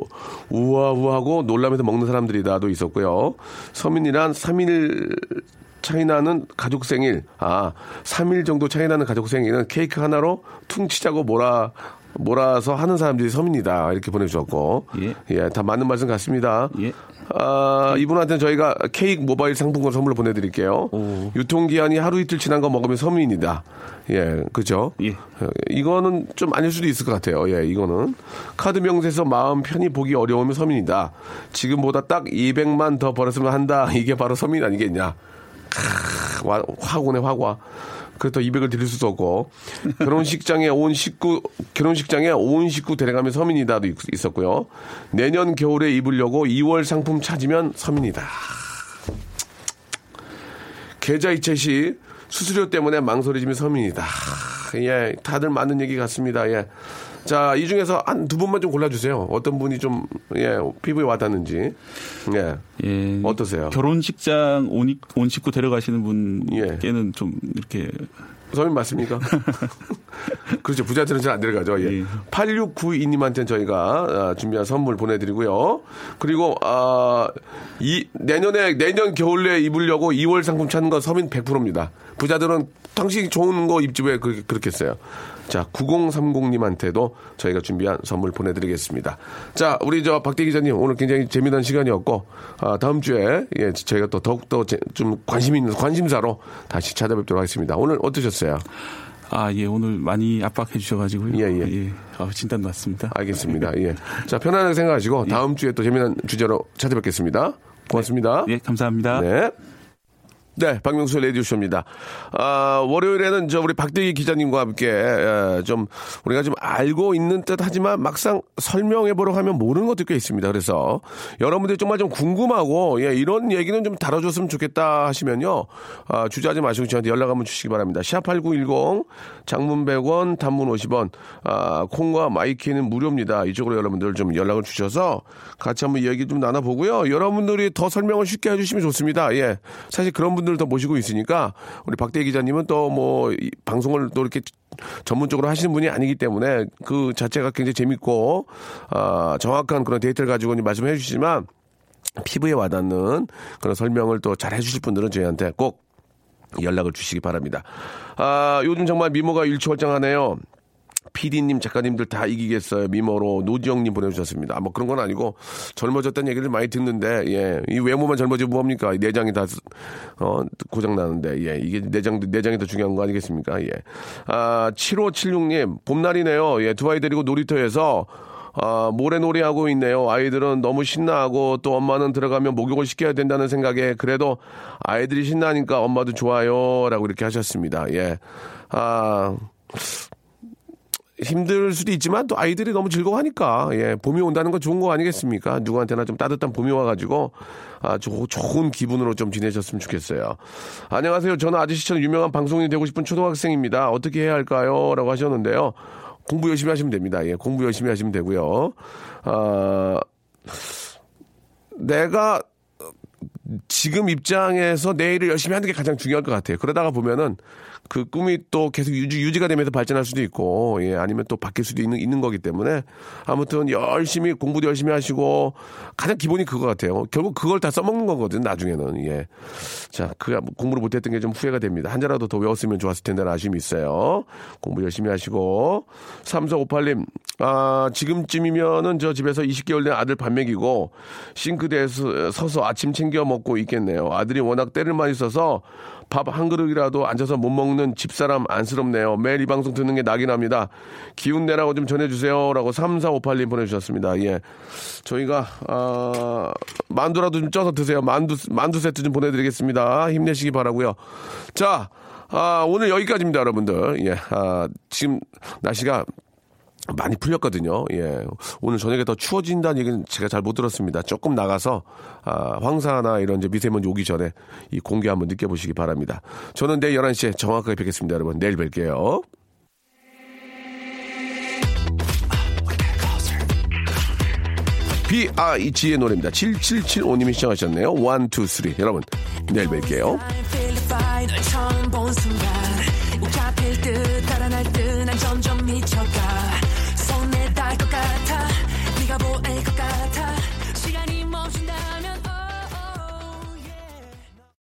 우아우하고 놀라면서 먹는 사람들이다도 있었고요. 서민이란 3일 차이 나는 가족 생일, 아, 3일 정도 차이 나는 가족 생일은 케이크 하나로 퉁치자고 몰아, 몰아서 하는 사람들이 서민이다. 이렇게 보내주셨고. 예. 다 맞는 말씀 같습니다. 아, 이분한테는 저희가 케이크 모바일 상품권 선물로 보내드릴게요. 유통기한이 하루 이틀 지난 거 먹으면 서민이다. 예, 그죠? 예. 이거는 좀 아닐 수도 있을 것 같아요. 예, 이거는. 카드 명세서 마음 편히 보기 어려우면 서민이다. 지금보다 딱 200만 더 벌었으면 한다. 이게 바로 서민 아니겠냐. 크, 와, 화고네, 화과. 그렇다고 200을 드릴 수도 없고 결혼식장에 온 식구 결혼식장에 온 식구 데려가면 서민이다도 있- 있었고요. 내년 겨울에 입으려고 2월 상품 찾으면 서민이다. 계좌 이체 시 수수료 때문에 망설여지면 서민이다. 예, 다들 맞는 얘기 같습니다. 예. 자, 이 중에서 한 두 분만 좀 골라주세요. 어떤 분이 좀, 예, 피부에 와닿는지. 예. 예. 어떠세요? 결혼식장 온, 이- 온 식구 데려가시는 분께는 좀 이렇게 서민 맞습니까? *laughs* 그렇죠. 부자들은 잘안 들어가죠. 예. 8692님한테는 저희가 아, 준비한 선물 보내드리고요. 그리고, 아, 이, 내년에, 내년 겨울에 입으려고 2월 상품 찾는 건 서민 100%입니다. 부자들은 당신 좋은 거 입지 왜 그렇게, 그렇게 했어요. 자, 9030님한테도 저희가 준비한 선물 보내드리겠습니다. 자, 우리 저 박대 기자님 오늘 굉장히 재미난 시간이었고, 아, 다음 주에 예, 저희가 또 더욱더 제- 좀 관심 있는 관심사로 다시 찾아뵙도록 하겠습니다. 오늘 어떠셨어요? 아, 예, 오늘 많이 압박해 주셔가지고요. 예, 예. 아, 진단 났습니다. 알겠습니다. *laughs* 예. 자, 편안하게 생각하시고 다음 주에 또 재미난 주제로 찾아뵙겠습니다. 고맙습니다. 예, 감사합니다. 네. 네, 박명수 라디오쇼입니다. 아, 월요일에는 저 우리 박대기 기자님과 함께 에, 좀 우리가 좀 알고 있는 듯 하지만 막상 설명해보려고 하면 모르는 것도 꽤 있습니다. 그래서 여러분들이 정말 좀 궁금하고 예, 이런 얘기는 좀 다뤄줬으면 좋겠다 하시면요. 아, 주저하지 마시고 저한테 연락 한번 주시기 바랍니다. 샵8910 장문 100원 단문 50원 아, 콩과 마이키는 무료입니다. 이쪽으로 여러분들 좀 연락을 주셔서 같이 한번 이야기 좀 나눠보고요. 여러분들이 더 설명을 쉽게 해주시면 좋습니다. 예. 사실 그런 분 들더 모시고 있으니까 우리 박대 기자님은 또 뭐 방송을 또 이렇게 전문적으로 하시는 분이 아니기 때문에 그 자체가 굉장히 재밌고 아, 정확한 그런 데이터를 가지고 말씀해 주시지만 피부에 와닿는 그런 설명을 또 잘 해주실 분들은 저희한테 꼭 연락을 주시기 바랍니다. 아, 요즘 정말 미모가 일취월장하네요. PD님, 작가님들 다 이기겠어요. 미모로 노지영님 보내주셨습니다. 뭐 그런 건 아니고 젊어졌다는 얘기를 많이 듣는데, 예. 이 외모만 젊어지면 뭡니까? 내장이 다, 어, 고장 나는데, 예. 이게 내장, 내장이 더 중요한 거 아니겠습니까? 예. 아, 7576님, 봄날이네요. 예. 두 아이 데리고 놀이터에서 아, 모래놀이 하고 있네요. 아이들은 너무 신나하고 또 엄마는 들어가면 목욕을 시켜야 된다는 생각에 그래도 아이들이 신나니까 엄마도 좋아요. 라고 이렇게 하셨습니다. 예. 아, 힘들 수도 있지만 또 아이들이 너무 즐거워하니까 예 봄이 온다는 건 좋은 거 아니겠습니까? 누구한테나 좀 따뜻한 봄이 와가지고 아 조, 좋은 기분으로 좀 지내셨으면 좋겠어요. 안녕하세요. 저는 아저씨처럼 유명한 방송인이 되고 싶은 초등학생입니다. 어떻게 해야 할까요?라고 하셨는데요. 공부 열심히 하시면 됩니다. 예 공부 열심히 하시면 되고요. 아 내가 지금 입장에서 내일을 열심히 하는 게 가장 중요할 것 같아요. 그러다가 보면은 그 꿈이 또 계속 유지, 유지가 되면서 발전할 수도 있고, 예, 아니면 또 바뀔 수도 있는, 있는 거기 때문에 아무튼 열심히 공부도 열심히 하시고 가장 기본이 그거 같아요. 결국 그걸 다 써먹는 거거든, 나중에는. 예. 자, 그 공부를 못했던 게 좀 후회가 됩니다. 한 자라도 더 외웠으면 좋았을 텐데는 아쉬움이 있어요. 공부 열심히 하시고. 3458님, 아, 지금쯤이면은 저 집에서 20개월 된 아들 밥 먹이고 싱크대에서 서서 아침 챙겨 먹고 있겠네요. 아들이 워낙 때를 많이 써서 밥 한 그릇이라도 앉아서 못 먹는 집사람 안쓰럽네요. 매일 이 방송 듣는 게 낙이 납니다. 기운 내라고 좀 전해주세요. 라고 3458님 보내주셨습니다. 예. 저희가, 아, 만두라도 좀 쪄서 드세요. 만두, 만두 세트 좀 보내드리겠습니다. 힘내시기 바라고요 자, 아, 오늘 여기까지입니다, 여러분들. 예. 아, 지금 날씨가 많이 풀렸거든요. 예. 오늘 저녁에 더 추워진다는 얘기는 제가 잘 못 들었습니다. 조금 나가서, 아, 황사나 이런 이제 미세먼지 오기 전에 이 공기 한번 느껴보시기 바랍니다. 저는 내일 11시에 정확하게 뵙겠습니다, 여러분. 내일 뵐게요. B.I.G의 노래입니다. 7775님이 시청하셨네요. 1, 2, 3. 여러분, 내일 뵐게요.